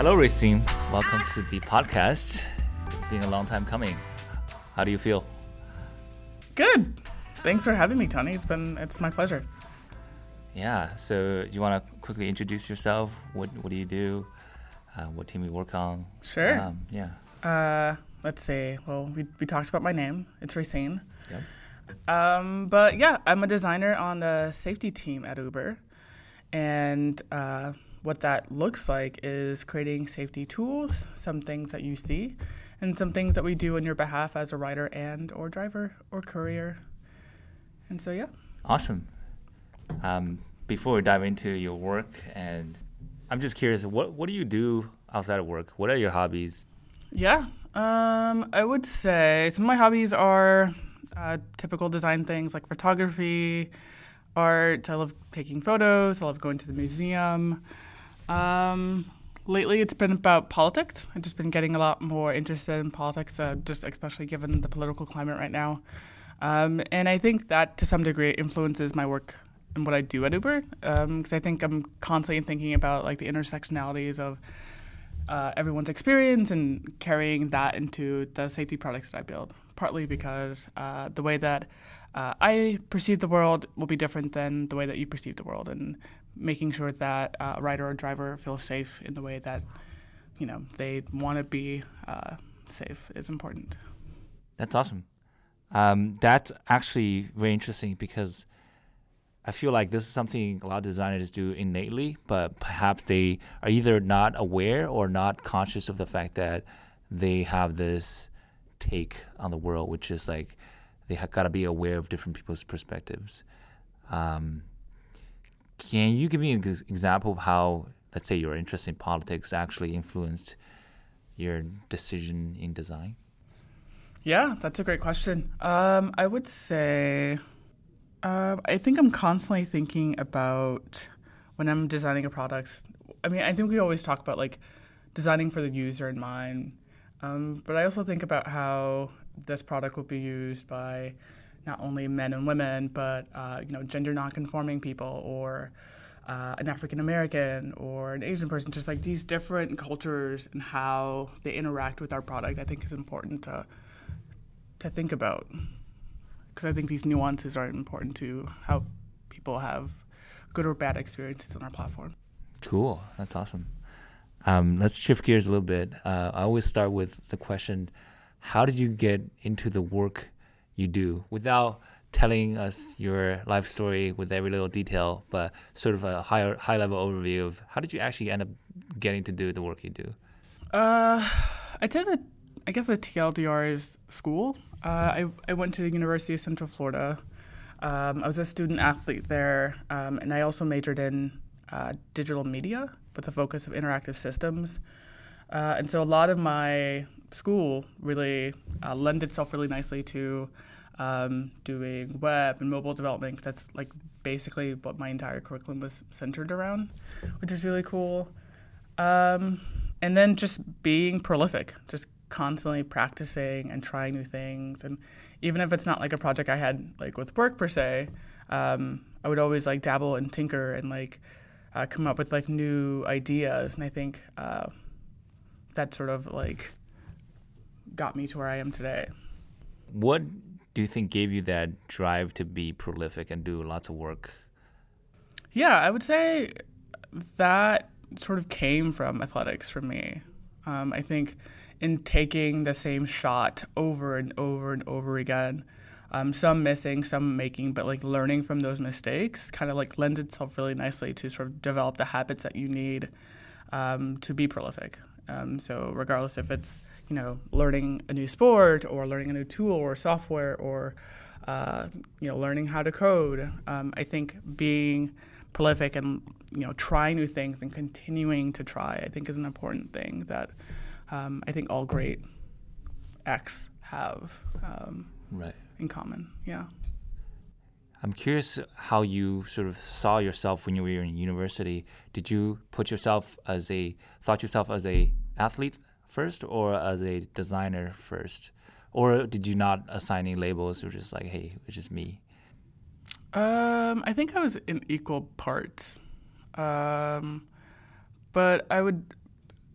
Hello, Racine. Welcome to the podcast. It's been a long time coming. How do you feel? Good. Thanks for having me, Tony. It's been it's my pleasure. Yeah. So, you want to quickly introduce yourself? What What do you do? Uh, what team you work on? Sure. Um, yeah. Uh, let's see. Well, we we talked about my name. It's Racine. Yep. Um, but yeah, I'm a designer on the safety team at Uber, and uh, what that looks like is creating safety tools, some things that you see, and some things that we do on your behalf as a rider and or driver or courier. And so yeah. Awesome. Um, before we dive into your work, and I'm just curious, what what do you do outside of work? What are your hobbies? Yeah. Um, I would say some of my hobbies are uh, typical design things like photography, art. I love taking photos. I love going to the museum. Um, lately, it's been about politics. I've just been getting a lot more interested in politics, uh, just especially given the political climate right now. Um, and I think that to some degree influences my work and what I do at Uber, because um, I think I'm constantly thinking about like the intersectionalities of uh, everyone's experience and carrying that into the safety products that I build. Partly because uh, the way that uh, I perceive the world will be different than the way that you perceive the world, and making sure that uh, a rider or driver feels safe in the way that you know they want to be uh, safe is important. That's awesome. Um, that's actually very interesting because I feel like this is something a lot of designers do innately, but perhaps they are either not aware or not conscious of the fact that they have this take on the world, which is like they have got to be aware of different people's perspectives. Um, can you give me an example of how, let's say, your interest in politics actually influenced your decision in design? Yeah, that's a great question. Um, I would say, uh, I think I'm constantly thinking about when I'm designing a product. I mean, I think we always talk about like designing for the user in mind, um, but I also think about how this product will be used by not only men and women, but uh, you know, gender nonconforming people or uh, an African American or an Asian person. Just like these different cultures and how they interact with our product, I think is important to to think about because I think these nuances are important to how people have good or bad experiences on our platform. Cool, that's awesome. Um, let's shift gears a little bit. Uh, I always start with the question how did you get into the work you do without telling us your life story with every little detail, but sort of a higher high level overview of how did you actually end up getting to do the work you do? Uh, I did a, I guess a TLDR's school. Uh, I, I went to the University of Central Florida. Um, I was a student athlete there, um, and I also majored in uh, digital media with a focus of interactive systems. Uh, and so a lot of my school really uh, lend itself really nicely to um, doing web and mobile development. Cause that's like basically what my entire curriculum was centered around, which is really cool. Um, and then just being prolific, just constantly practicing and trying new things. And even if it's not like a project I had like with work per se, um, I would always like dabble and tinker and like uh, come up with like new ideas. And I think uh, that sort of like got me to where I am today. What do you think gave you that drive to be prolific and do lots of work? Yeah, I would say that sort of came from athletics for me. Um, I think in taking the same shot over and over and over again, um, some missing, some making, but like learning from those mistakes kind of like lends itself really nicely to sort of develop the habits that you need um, to be prolific. Um, so regardless if it's you know learning a new sport or learning a new tool or software or uh, you know learning how to code, um, I think being prolific and you know trying new things and continuing to try, I think is an important thing that um, I think all great X have um, right. in common. Yeah. I'm curious how you sort of saw yourself when you were in university. Did you put yourself as a thought yourself as a athlete first or as a designer first? Or did you not assign any labels? You're just like, hey, it's just me. Um, I think I was in equal parts. Um, but I would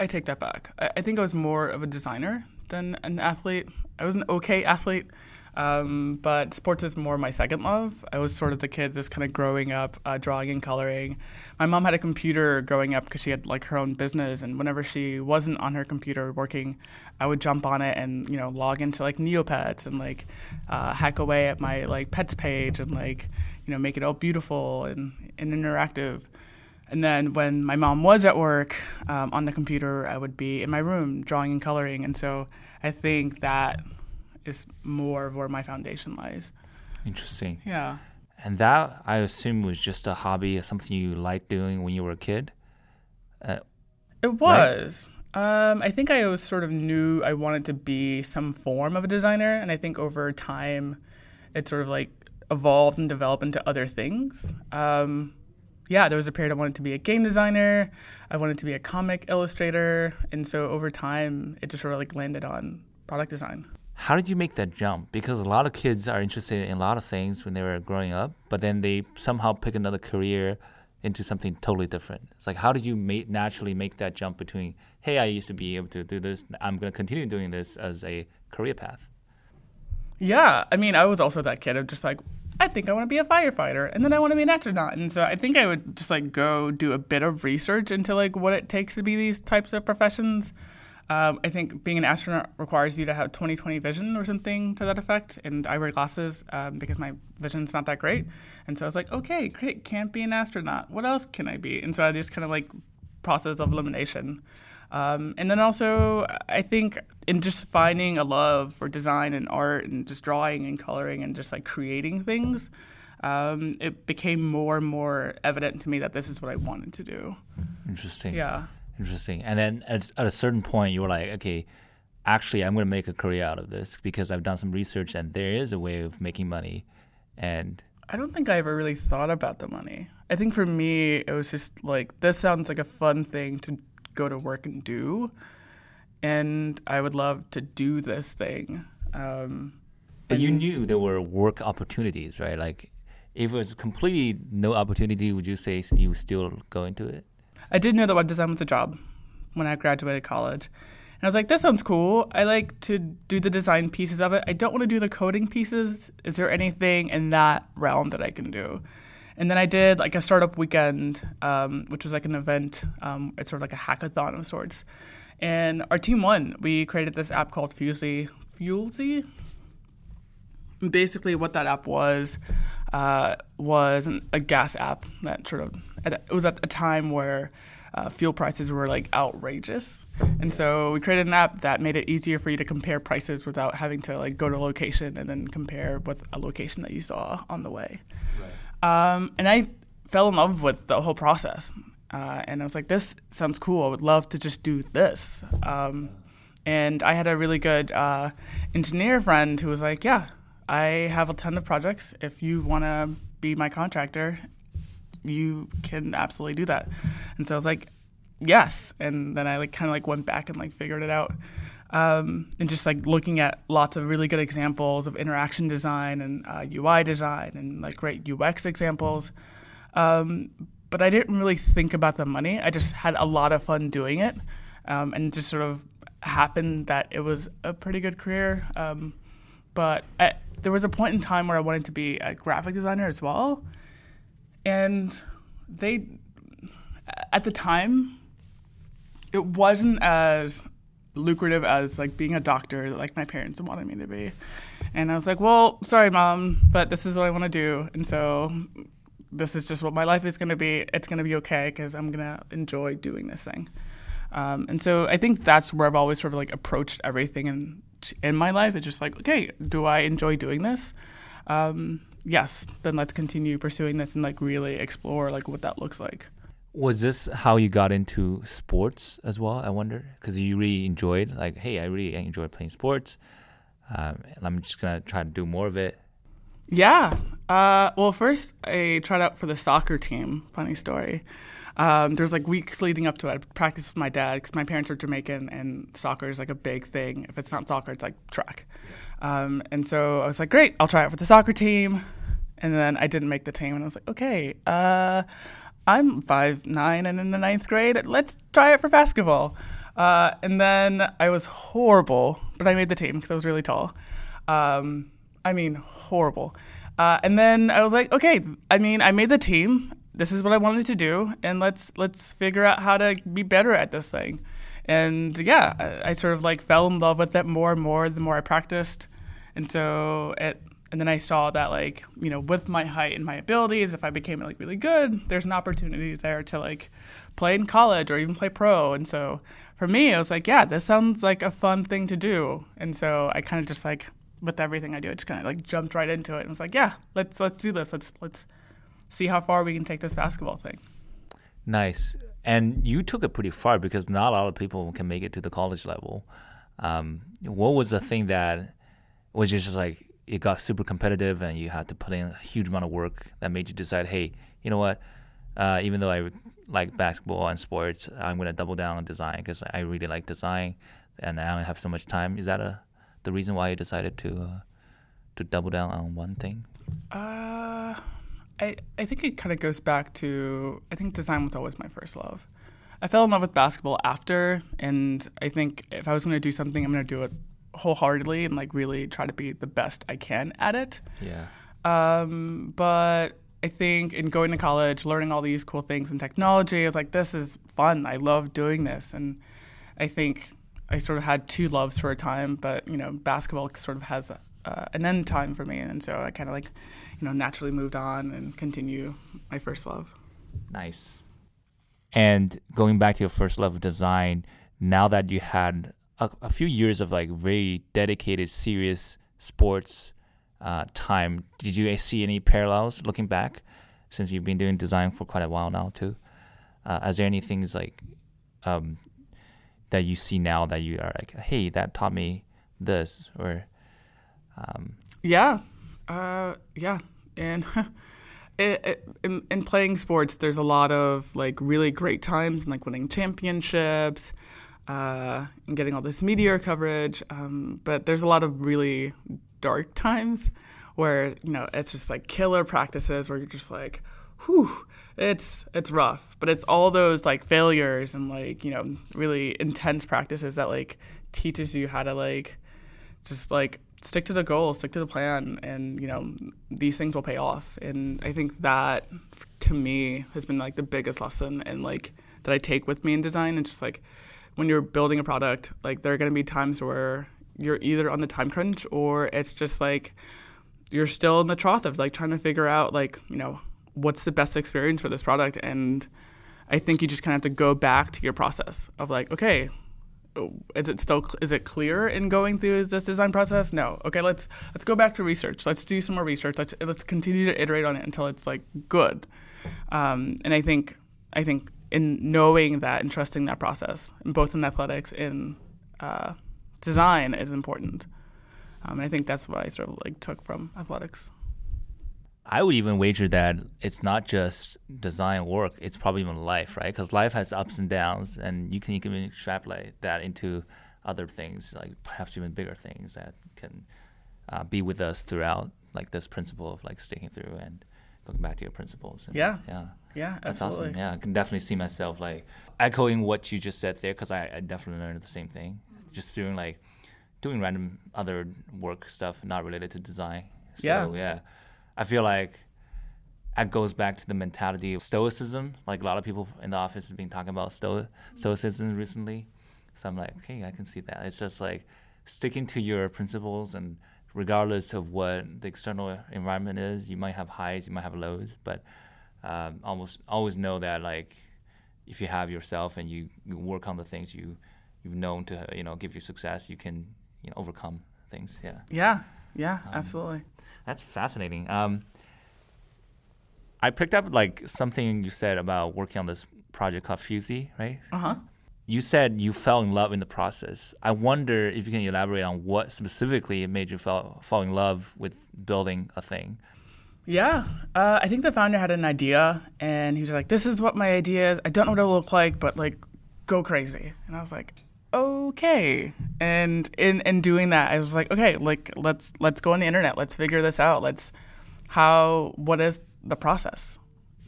I take that back. I, I think I was more of a designer than an athlete. I was an okay athlete, um, but sports is more my second love. I was sort of the kid just kind of growing up, uh, drawing and coloring. My mom had a computer growing up because she had like her own business, and whenever she wasn't on her computer working, I would jump on it and you know log into like Neopets and like uh, hack away at my like pets page and like you know make it all beautiful and, and interactive. And then when my mom was at work um, on the computer, I would be in my room drawing and coloring. And so I think that is more of where my foundation lies. Interesting. Yeah. And that I assume was just a hobby, something you liked doing when you were a kid. Uh, it was. Right? Um, I think I always sort of knew I wanted to be some form of a designer, and I think over time, it sort of like evolved and developed into other things. Um, yeah, there was a period I wanted to be a game designer. I wanted to be a comic illustrator, and so over time, it just sort of like landed on product design. How did you make that jump? Because a lot of kids are interested in a lot of things when they were growing up, but then they somehow pick another career into something totally different. It's like how did you make, naturally make that jump between, hey, I used to be able to do this, I'm going to continue doing this as a career path? Yeah, I mean, I was also that kid of just like, I think I want to be a firefighter, and then I want to be an astronaut, and so I think I would just like go do a bit of research into like what it takes to be these types of professions. Um, I think being an astronaut requires you to have 20/20 vision or something to that effect, and I wear glasses um, because my vision's not that great, and so I was like, okay, great, can't be an astronaut. What else can I be? And so I just kind of like process of elimination. Um, and then also, I think in just finding a love for design and art and just drawing and coloring and just like creating things, um, it became more and more evident to me that this is what I wanted to do. Interesting. Yeah. Interesting. And then at, at a certain point, you were like, okay, actually, I'm going to make a career out of this because I've done some research and there is a way of making money. And I don't think I ever really thought about the money. I think for me, it was just like, this sounds like a fun thing to go to work and do. And I would love to do this thing. Um, but you knew there were work opportunities, right? Like, if it was completely no opportunity, would you say you would still go into it? I did know that web design was a job when I graduated college. And I was like, this sounds cool. I like to do the design pieces of it. I don't want to do the coding pieces. Is there anything in that realm that I can do? And then I did like a startup weekend, um, which was like an event. Um, it's sort of like a hackathon of sorts. And our team won. We created this app called Fusely. Fuelsy? Basically, what that app was uh, was an, a gas app that sort of, it was at a time where uh, fuel prices were like outrageous. And so we created an app that made it easier for you to compare prices without having to like go to a location and then compare with a location that you saw on the way. Um, and I fell in love with the whole process. Uh, and I was like, this sounds cool. I would love to just do this. Um, and I had a really good uh, engineer friend who was like, yeah, I have a ton of projects. If you want to be my contractor, you can absolutely do that. And so I was like, yes. And then I like kind of like went back and like figured it out. Um, and just like looking at lots of really good examples of interaction design and uh, UI design and like great UX examples. Um, but I didn't really think about the money. I just had a lot of fun doing it, um, and just sort of happened that it was a pretty good career. Um, but I, there was a point in time where I wanted to be a graphic designer as well, and they at the time it wasn't as lucrative as like being a doctor like my parents wanted me to be. And I was like, well, sorry, mom, but this is what I want to do. And so this is just what my life is going to be. It's going to be okay because I'm going to enjoy doing this thing. Um, and so I think that's where I've always sort of like approached everything in in my life. It's just like, okay, do I enjoy doing this? Um, yes, then let's continue pursuing this and like really explore like what that looks like. Was this how you got into sports as well? I wonder because you really enjoyed like, hey, I really enjoy playing sports, um, and I'm just gonna try to do more of it. Yeah. Uh, well, first I tried out for the soccer team. Funny story. Um, there's like weeks leading up to it. I practiced with my dad because my parents are Jamaican and soccer is like a big thing. If it's not soccer, it's like track. Um, and so I was like, great, I'll try it for the soccer team. And then I didn't make the team, and I was like, okay, uh, I'm five nine and in the ninth grade. Let's try it for basketball. Uh, and then I was horrible, but I made the team because I was really tall. Um, I mean, horrible. Uh, and then I was like, okay, I mean, I made the team. This is what I wanted to do, and let's let's figure out how to be better at this thing. And yeah, I, I sort of like fell in love with it more and more the more I practiced. And so it, and then I saw that like you know with my height and my abilities, if I became like really good, there's an opportunity there to like play in college or even play pro. And so for me, I was like, yeah, this sounds like a fun thing to do. And so I kind of just like with everything I do, I just kind of like jumped right into it and was like, yeah, let's let's do this. Let's let's see how far we can take this basketball thing. Nice. And you took it pretty far because not a lot of people can make it to the college level. Um, what was the thing that was just like it got super competitive and you had to put in a huge amount of work that made you decide, hey, you know what? Uh, even though I like basketball and sports, I'm going to double down on design because I really like design and I don't have so much time. Is that a the reason why you decided to uh, to double down on one thing? Uh, I I think it kind of goes back to I think design was always my first love. I fell in love with basketball after, and I think if I was going to do something, I'm going to do it wholeheartedly and like really try to be the best I can at it. Yeah. Um, but I think in going to college, learning all these cool things in technology, I was like, this is fun. I love doing this, and I think I sort of had two loves for a time, but you know, basketball sort of has a, uh, an end time for me, and so I kind of like, know, naturally moved on and continue my first love. Nice. And going back to your first love of design, now that you had a, a few years of like very dedicated, serious sports uh, time, did you see any parallels looking back since you've been doing design for quite a while now too? Uh, is there any things like um, that you see now that you are like, hey, that taught me this or um, yeah, uh, yeah, and it, it, in, in playing sports, there's a lot of like really great times and like winning championships uh, and getting all this media coverage. Um, but there's a lot of really dark times where you know it's just like killer practices where you're just like, whew, it's it's rough. But it's all those like failures and like you know really intense practices that like teaches you how to like just like stick to the goal, stick to the plan, and you know these things will pay off. And I think that to me has been like the biggest lesson and like that I take with me in design. And just like when you're building a product, like there are going to be times where you're either on the time crunch or it's just like you're still in the trough of like trying to figure out like you know what's the best experience for this product and i think you just kind of have to go back to your process of like okay is it still is it clear in going through this design process? No. Okay let's let's go back to research. Let's do some more research. Let's let's continue to iterate on it until it's like good. Um, and i think i think in knowing that and trusting that process both in athletics and uh, design is important. Um, and i think that's what i sort of like took from athletics I would even wager that it's not just design work; it's probably even life, right? Because life has ups and downs, and you can even extrapolate that into other things, like perhaps even bigger things that can uh, be with us throughout, like this principle of like sticking through and going back to your principles. And, yeah, yeah, yeah, that's absolutely. awesome. Yeah, I can definitely see myself like echoing what you just said there, because I, I definitely learned the same thing. Just doing like doing random other work stuff not related to design. So, Yeah. yeah. I feel like that goes back to the mentality of stoicism. Like a lot of people in the office have been talking about sto- stoicism recently. So I'm like, okay, I can see that. It's just like sticking to your principles and regardless of what the external environment is, you might have highs, you might have lows, but um, almost always know that like if you have yourself and you, you work on the things you you've known to you know give you success, you can you know overcome things. Yeah. yeah yeah Um, absolutely That's fascinating. Um, I picked up like something you said about working on this project called Fusey, right? uh-huh You said you fell in love in the process. I wonder if you can elaborate on what specifically made you fall, fall in love with building a thing. Yeah, uh, I think the founder had an idea, and he was like, "This is what my idea is. I don't know what it'll look like, but like, go crazy." And I was like, "Okay." And in in doing that, I was like, "Okay, like let's let's go on the internet. Let's figure this out. Let's how what is the process?"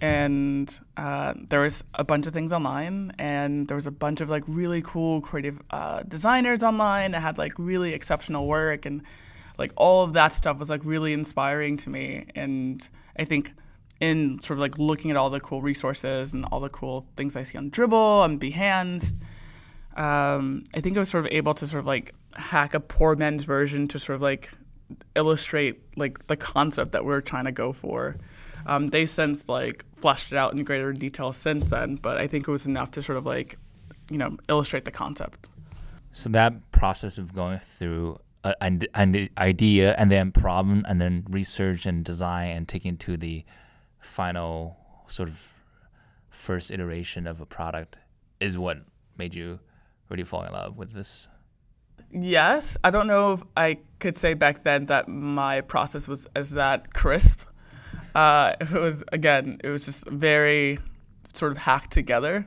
and uh, there was a bunch of things online and there was a bunch of like really cool creative uh, designers online that had like really exceptional work and like all of that stuff was like really inspiring to me and i think in sort of like looking at all the cool resources and all the cool things i see on dribbble and behance um, i think i was sort of able to sort of like hack a poor man's version to sort of like illustrate like the concept that we're trying to go for um, they since like fleshed it out in greater detail since then, but I think it was enough to sort of like, you know, illustrate the concept. So that process of going through an idea and then problem and then research and design and taking to the final sort of first iteration of a product is what made you really fall in love with this yes i don't know if i could say back then that my process was as that crisp uh, it was again, it was just very sort of hacked together.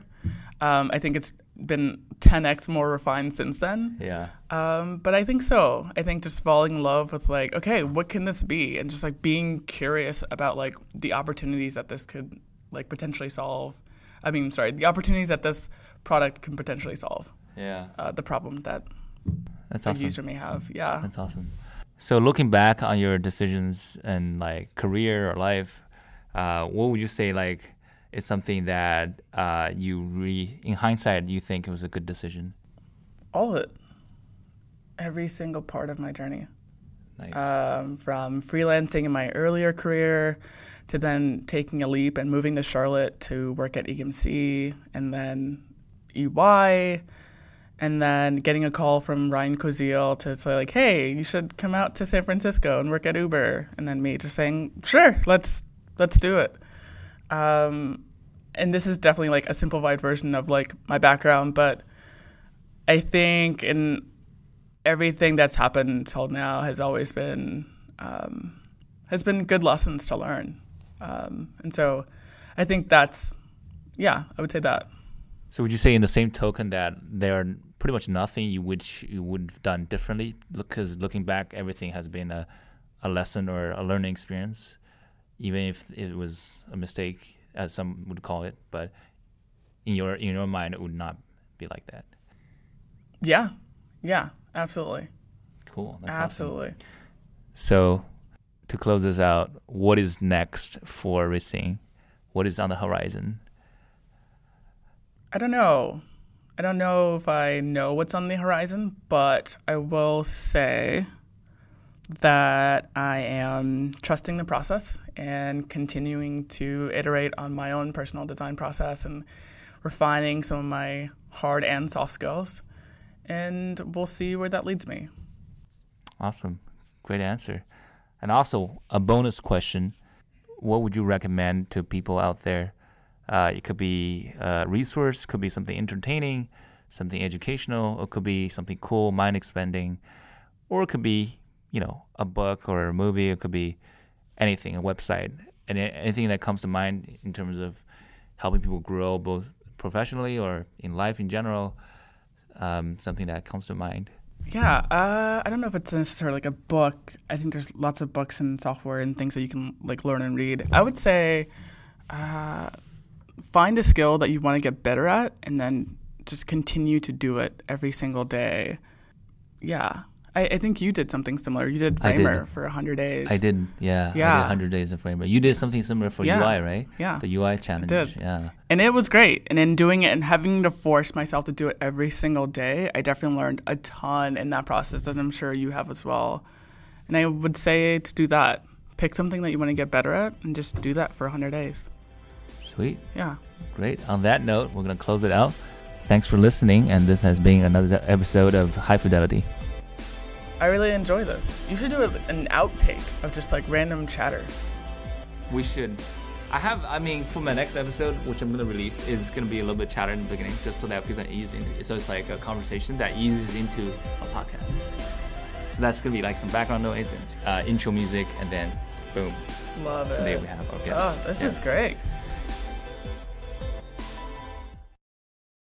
Um, I think it's been 10x more refined since then. Yeah. Um, but I think so. I think just falling in love with like, okay, what can this be, and just like being curious about like the opportunities that this could like potentially solve. I mean, sorry, the opportunities that this product can potentially solve. Yeah. Uh, the problem that that's a user may have. Yeah. That's awesome. So looking back on your decisions and like career or life, uh, what would you say like is something that uh, you re in hindsight you think it was a good decision? All of it. Every single part of my journey. Nice. Um, from freelancing in my earlier career to then taking a leap and moving to Charlotte to work at EMC and then EY and then getting a call from Ryan Koziel to say like, "Hey, you should come out to San Francisco and work at Uber," and then me just saying, "Sure, let's let's do it." Um, and this is definitely like a simplified version of like my background, but I think in everything that's happened until now has always been um, has been good lessons to learn, um, and so I think that's yeah, I would say that. So would you say in the same token that there are pretty much nothing you which you would have done differently because looking back everything has been a, a lesson or a learning experience even if it was a mistake as some would call it but in your in your mind it would not be like that. Yeah. Yeah absolutely. Cool. That's absolutely. Awesome. so to close this out what is next for Racine? What is on the horizon? I don't know I don't know if I know what's on the horizon, but I will say that I am trusting the process and continuing to iterate on my own personal design process and refining some of my hard and soft skills. And we'll see where that leads me. Awesome. Great answer. And also, a bonus question What would you recommend to people out there uh, it could be a resource, could be something entertaining, something educational, it could be something cool, mind expanding, or it could be, you know, a book or a movie, it could be anything, a website, and anything that comes to mind in terms of helping people grow both professionally or in life in general, um, something that comes to mind. Yeah, uh, I don't know if it's necessarily like a book. I think there's lots of books and software and things that you can like learn and read. I would say uh, find a skill that you want to get better at and then just continue to do it every single day. Yeah. I, I think you did something similar. You did Framer did. for 100 days. I did, yeah. Yeah. I did 100 days of Framer. You did something similar for yeah. UI, right? Yeah. The UI challenge. I did. Yeah. And it was great. And in doing it and having to force myself to do it every single day, I definitely learned a ton in that process, and I'm sure you have as well. And I would say to do that. Pick something that you want to get better at and just do that for 100 days. Sweet. Yeah. Great. On that note, we're going to close it out. Thanks for listening, and this has been another episode of High Fidelity. I really enjoy this. You should do an outtake of just like random chatter. We should. I have, I mean, for my next episode, which I'm going to release, is going to be a little bit chatter in the beginning, just so that people can ease in. So it's like a conversation that eases into a podcast. So that's going to be like some background noise and uh, intro music, and then boom. Love it. Today we have our guest. Oh, this yeah. is great.